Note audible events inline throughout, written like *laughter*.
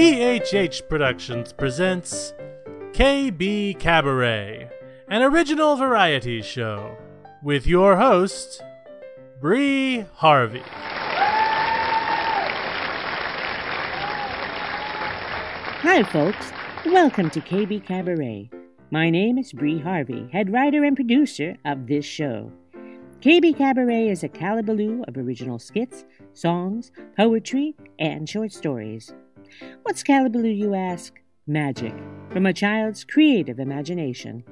BHH Productions presents KBKabaret, an original variety show, with your host, Bree Harvey. Hi, folks. Welcome to KBKabaret. My name is Bree Harvey, head writer and producer of this show. KBKabaret is a calabaloo of original skits, songs, poetry, and short stories. What's calabaloo, you ask? Magic, from a child's creative imagination.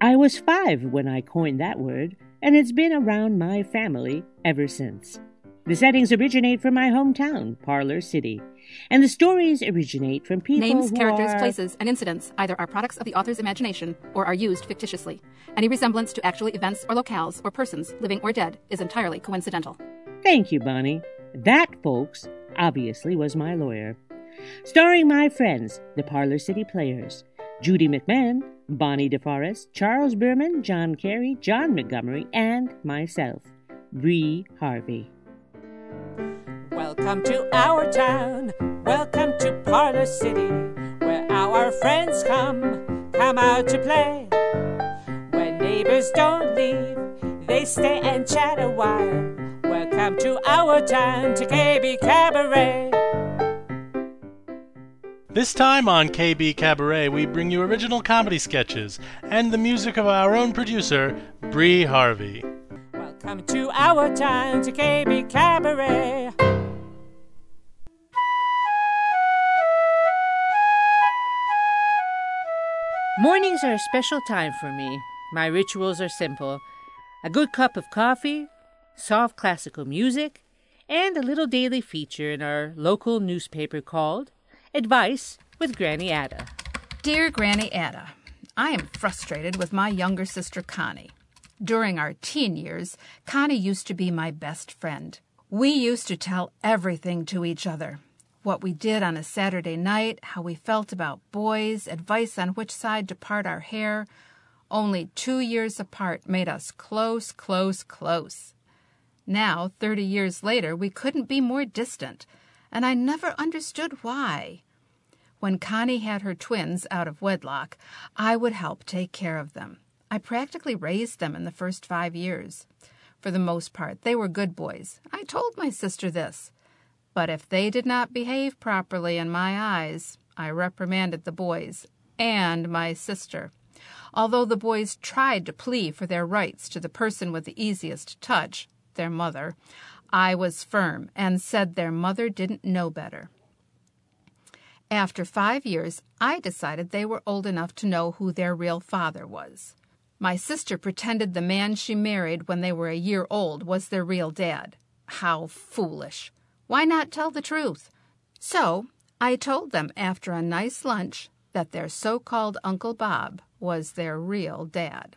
I was five when I coined that word, and it's been around my family ever since. The settings originate from my hometown, Parlor City, and the stories originate from people Names, characters, are... places, and incidents either are products of the author's imagination or are used fictitiously. Any resemblance to actual events or locales or persons, living or dead, is entirely coincidental. Thank you, Bonnie. That, folks, obviously was my lawyer. Starring my friends, the Parlor City Players Judy McMahon, Bonnie DeForest, Charles Berman, John Carey, John Montgomery, and myself, Bree Harvey. Welcome to our town. Welcome to Parlor City, where our friends come, come out to play. When neighbors don't leave, they stay and chat a while. Welcome to our town, to KBKabaret. This time on KBKabaret, we bring you original comedy sketches and the music of our own producer, Bree Harvey. Welcome to our time to KBKabaret. Mornings are a special time for me. My rituals are simple a good cup of coffee, soft classical music, and a little daily feature in our local newspaper called Advice with Granny Ada. Dear Granny Ada, I am frustrated with my younger sister Connie. During our teen years, Connie used to be my best friend. We used to tell everything to each other what we did on a Saturday night, how we felt about boys, advice on which side to part our hair. Only two years apart made us close, close, close. Now, 30 years later, we couldn't be more distant, and I never understood why. When Connie had her twins out of wedlock, I would help take care of them. I practically raised them in the first five years. For the most part, they were good boys. I told my sister this. But if they did not behave properly in my eyes, I reprimanded the boys and my sister. Although the boys tried to plead for their rights to the person with the easiest touch, their mother, I was firm and said their mother didn't know better. After five years, I decided they were old enough to know who their real father was. My sister pretended the man she married when they were a year old was their real dad. How foolish! Why not tell the truth? So I told them after a nice lunch that their so called Uncle Bob was their real dad.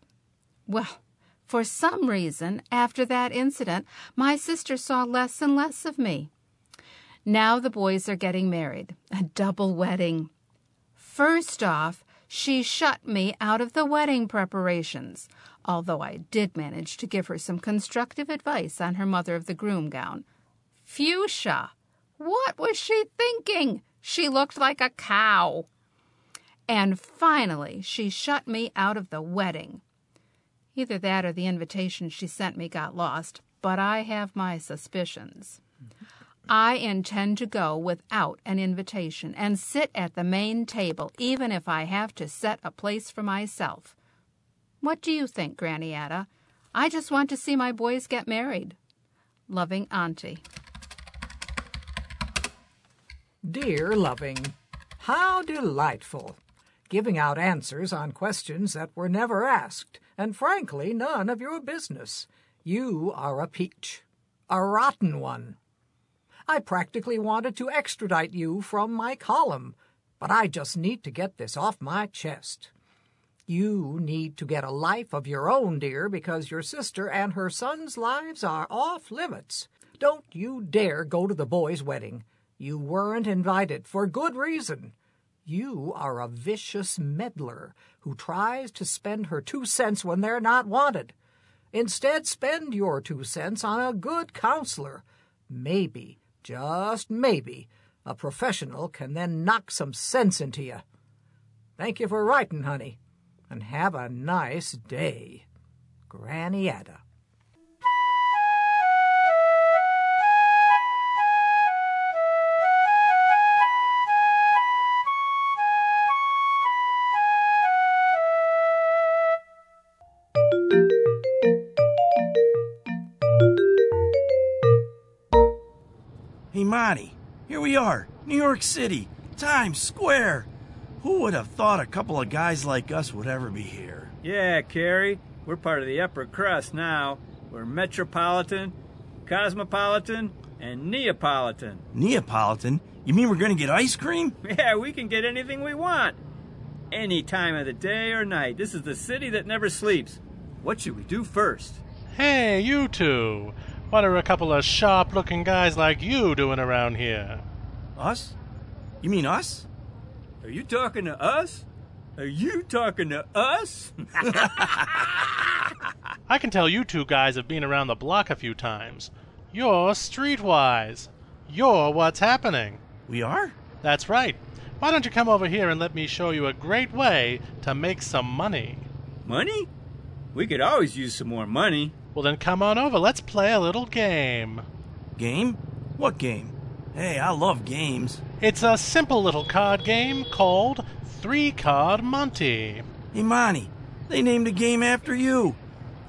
Well, for some reason, after that incident, my sister saw less and less of me. Now the boys are getting married, a double wedding. First off, she shut me out of the wedding preparations, although I did manage to give her some constructive advice on her mother of the groom gown. Fuchsia! What was she thinking? She looked like a cow. And finally, she shut me out of the wedding. Either that or the invitation she sent me got lost, but I have my suspicions. Mm-hmm. I intend to go without an invitation and sit at the main table, even if I have to set a place for myself. What do you think, Granny Ada? I just want to see my boys get married. Loving Auntie. Dear Loving, how delightful! Giving out answers on questions that were never asked, and frankly none of your business. You are a peach. A rotten one. I practically wanted to extradite you from my column, but I just need to get this off my chest. You need to get a life of your own, dear, because your sister and her son's lives are off limits. Don't you dare go to the boy's wedding. You weren't invited for good reason. You are a vicious meddler who tries to spend her two cents when they're not wanted. Instead, spend your two cents on a good counselor. Maybe, just maybe, A professional can then knock some sense into you. Thank you for writing, honey, and have a nice day. Granny Ada. Hey, Monty, here we are, New York City, Times Square. Who would have thought a couple of guys like us would ever be here? Yeah, Carey, we're part of the upper crust now. We're metropolitan, cosmopolitan, and neapolitan. Neapolitan? You mean we're gonna get ice cream? *laughs* Yeah, we can get anything we want. Any time of the day or night. This is the city that never sleeps. What should we do first? Hey, you two! What are a couple of sharp looking guys like you doing around here? Us? You mean us? Are you talking to us? Are you talking to us? *laughs* I can tell you two guys have been around the block a few times. You're streetwise. You're what's happening. We are? That's right. Why don't you come over here and let me show you a great way to make some money? money? We could always use some more money. Well, then come on over. Let's play a little game. Game? What game? Hey, I love games. It's a simple little card game called Three Card Monte. Hey, Monty, they named a game after you.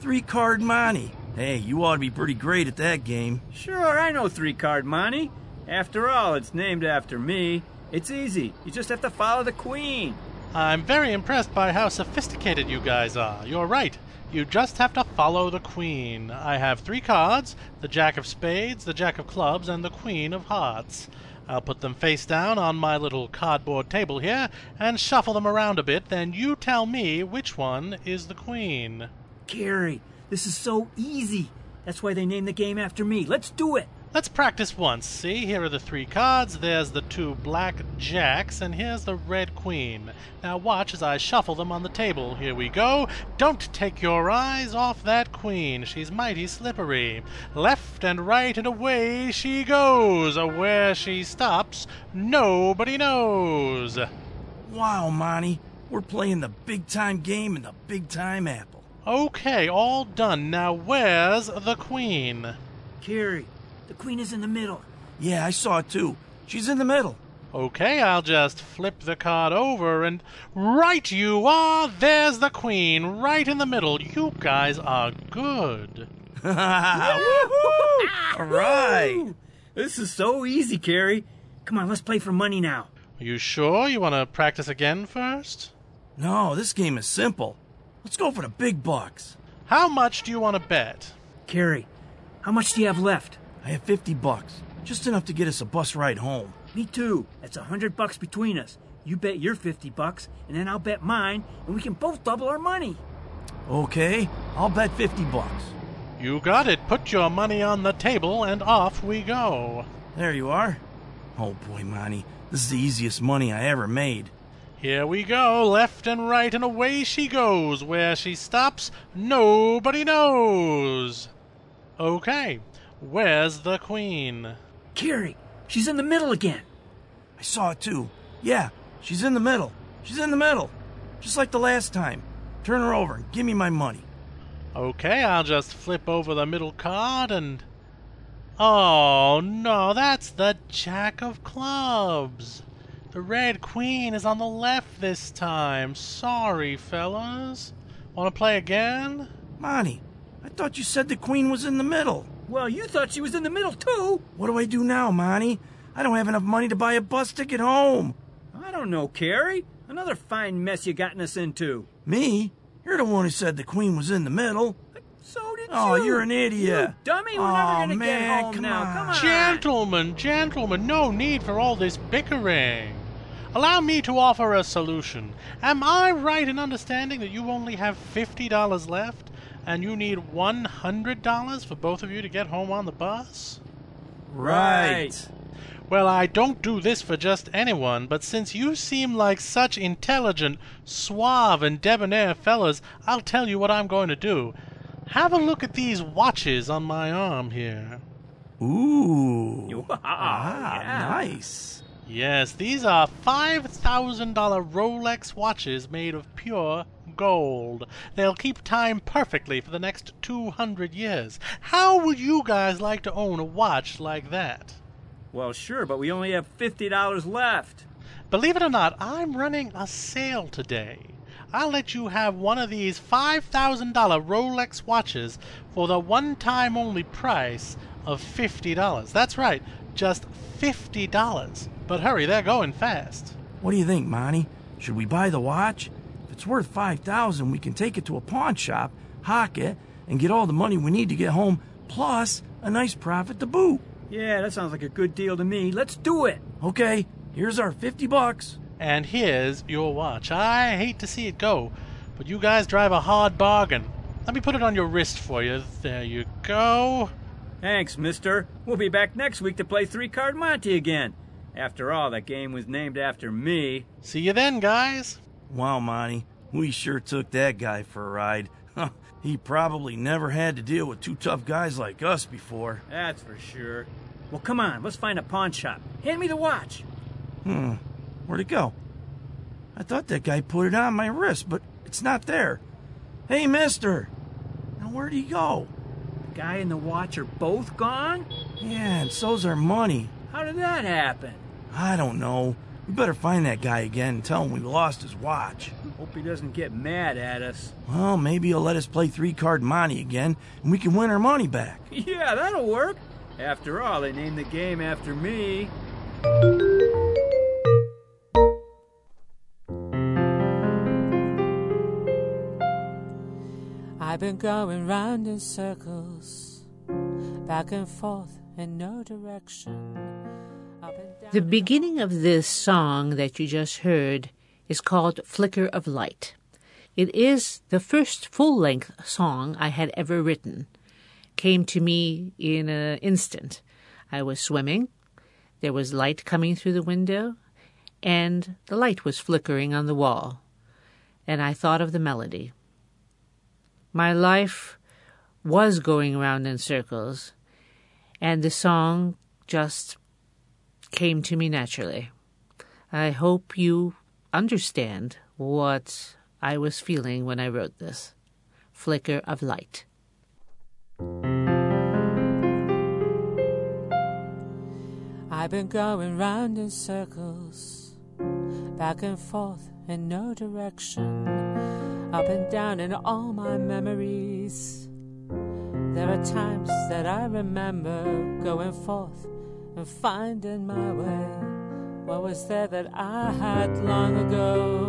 Three Card Monte. Hey, you ought to be pretty great at that game. Sure, I know three card money. After all, it's named after me. It's easy. You just have to follow the queen. I'm very impressed by how sophisticated you guys are. You're right. You just have to follow the queen. I have three cards the Jack of Spades, the Jack of Clubs, and the Queen of Hearts. I'll put them face down on my little cardboard table here and shuffle them around a bit, then you tell me which one is the queen. Carey, this is so easy. That's why they named the game after me. Let's do it. Let's practice once. See, here are the three cards. There's the two black jacks, and here's the red queen. Now watch as I shuffle them on the table. Here we go. Don't take your eyes off that queen. She's mighty slippery. Left and right and away she goes. Where she stops, nobody knows. Wow, Monty, we're playing the big time game in the big time apple. Okay, all done. Now where's the queen? Carey, the queen is in the middle. Yeah, I saw it too. She's in the middle. Okay, I'll just flip the card over and. Right you are! There's the queen, right in the middle. You guys are good. *laughs* All right. This is so easy, Carey. Come on, let's play for money now. Are you sure you want to practice again first? No, this game is simple. Let's go for the big bucks. How much do you want to bet? Carey, how much do you have left? I have 50 bucks, just enough to get us a bus ride home. Me too. That's a hundred bucks between us. You bet your fifty bucks, and then I'll bet mine, and we can both double our money. Okay, I'll bet 50 bucks. You got it. Put your money on the table and off we go. There you are. Oh boy, Monty, this is the easiest money I ever made. Here we go, left and right, and away she goes. Where she stops, nobody knows. Okay, where's the queen? Carey, she's in the middle again. I saw it too. Yeah, she's in the middle. She's in the middle. Just like the last time. Turn her over and give me my money. Okay, I'll just flip over the middle card and. Oh no, that's the Jack of Clubs. The Red Queen is on the left this time. Sorry, fellas. Want to play again? Monty, I thought you said the queen was in the middle. Well, you thought she was in the middle too. What do I do now, Monty? I don't have enough money to buy a bus ticket home. I don't know, Carey. Another fine mess you gotten us into. Me? You're the one who said the queen was in the middle. So did Oh, you. Oh, you're an idiot. You dummy, we're Oh, never gonna man, get home come now. on. Come on. Gentlemen, gentlemen, no need for all this bickering. Allow me to offer a solution. Am I right in understanding that you only have $50 left and you need $100 for both of you to get home on the bus? Right. Well, I don't do this for just anyone, but since you seem like such intelligent, suave, and debonair fellas, I'll tell you what I'm going to do. Have a look at these watches on my arm here. Ooh. Wow, *laughs* ah, yeah. nice. Yes, these are $5,000 Rolex watches made of pure gold. They'll keep time perfectly for the next 200 years. How would you guys like to own a watch like that? Well, sure, but we only have $50 left. Believe it or not, I'm running a sale today. I'll let you have one of these $5,000 Rolex watches for the one time only price of $50. That's right, just $50. But hurry, they're going fast. What do you think, Monty? Should we buy the watch? If it's worth 5000 we can take it to a pawn shop, hock it, and get all the money we need to get home, plus a nice profit to boot. Yeah, that sounds like a good deal to me. Let's do it. Okay, here's our 50 bucks. And here's your watch. I hate to see it go, but you guys drive a hard bargain. Let me put it on your wrist for you. There you go. Thanks, mister. We'll be back next week to play Three Card Monte again. After all, that game was named after me. See you then, guys. Wow, Monty, we sure took that guy for a ride. *laughs* he probably never had to deal with two tough guys like us before. That's for sure. Well, come on, let's find a pawn shop. Hand me the watch. Hmm, where'd it go? I thought that guy put it on my wrist, but it's not there. Hey, mister! Now, where'd he go? The guy and the watch are both gone? Yeah, and so's our money. How did that happen? I don't know. We better find that guy again and tell him we lost his watch. Hope he doesn't get mad at us. Well, maybe he'll let us play three card Monte again and we can win our money back. *laughs* Yeah, that'll work. After all, they named the game after me. I've been going round in circles, back and forth in no direction. The beginning of this song that you just heard is called Flicker of Light. It is the first full length song I had ever written. Came to me in an instant. I was swimming, there was light coming through the window, and the light was flickering on the wall. And I thought of the melody. My life was going round in circles, and the song just came to me naturally. I hope you understand what I was feeling when I wrote this. Flicker of light. I've been going round in circles, back and forth in no direction, up and down in all my memories. There are times that I remember going forth finding my way. What was there that I had long ago?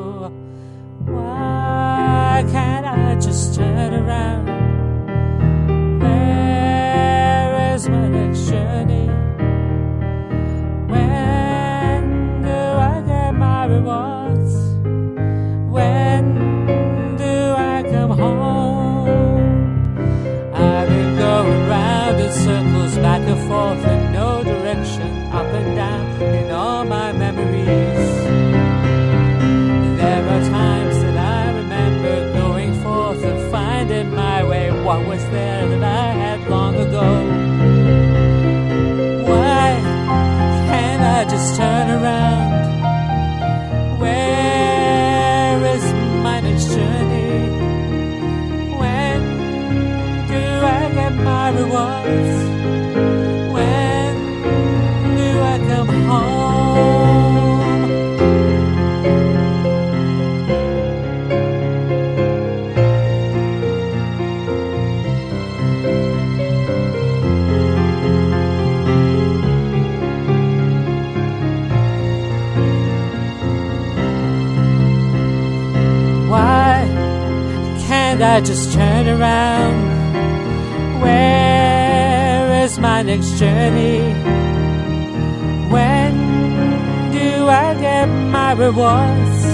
Get my rewards?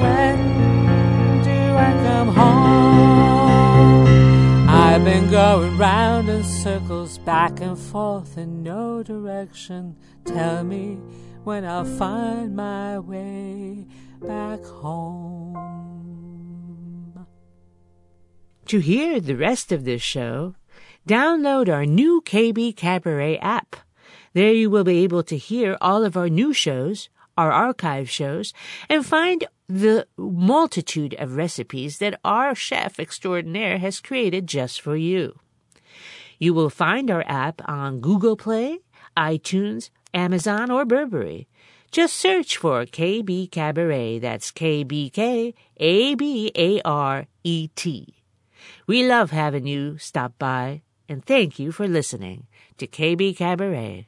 When do I come home? I've been going round in circles, back and forth in no direction. Tell me when I'll find my way back home. To hear the rest of this show, download our new KBKabaret app. There you will be able to hear all of our new shows, our archive shows, and find the multitude of recipes that our chef extraordinaire has created just for you. You will find our app on Google Play, iTunes, Amazon, or BlackBerry. Just search for KBKabaret. That's K B K A B A R E T. We love having you stop by, and thank you for listening to KBKabaret.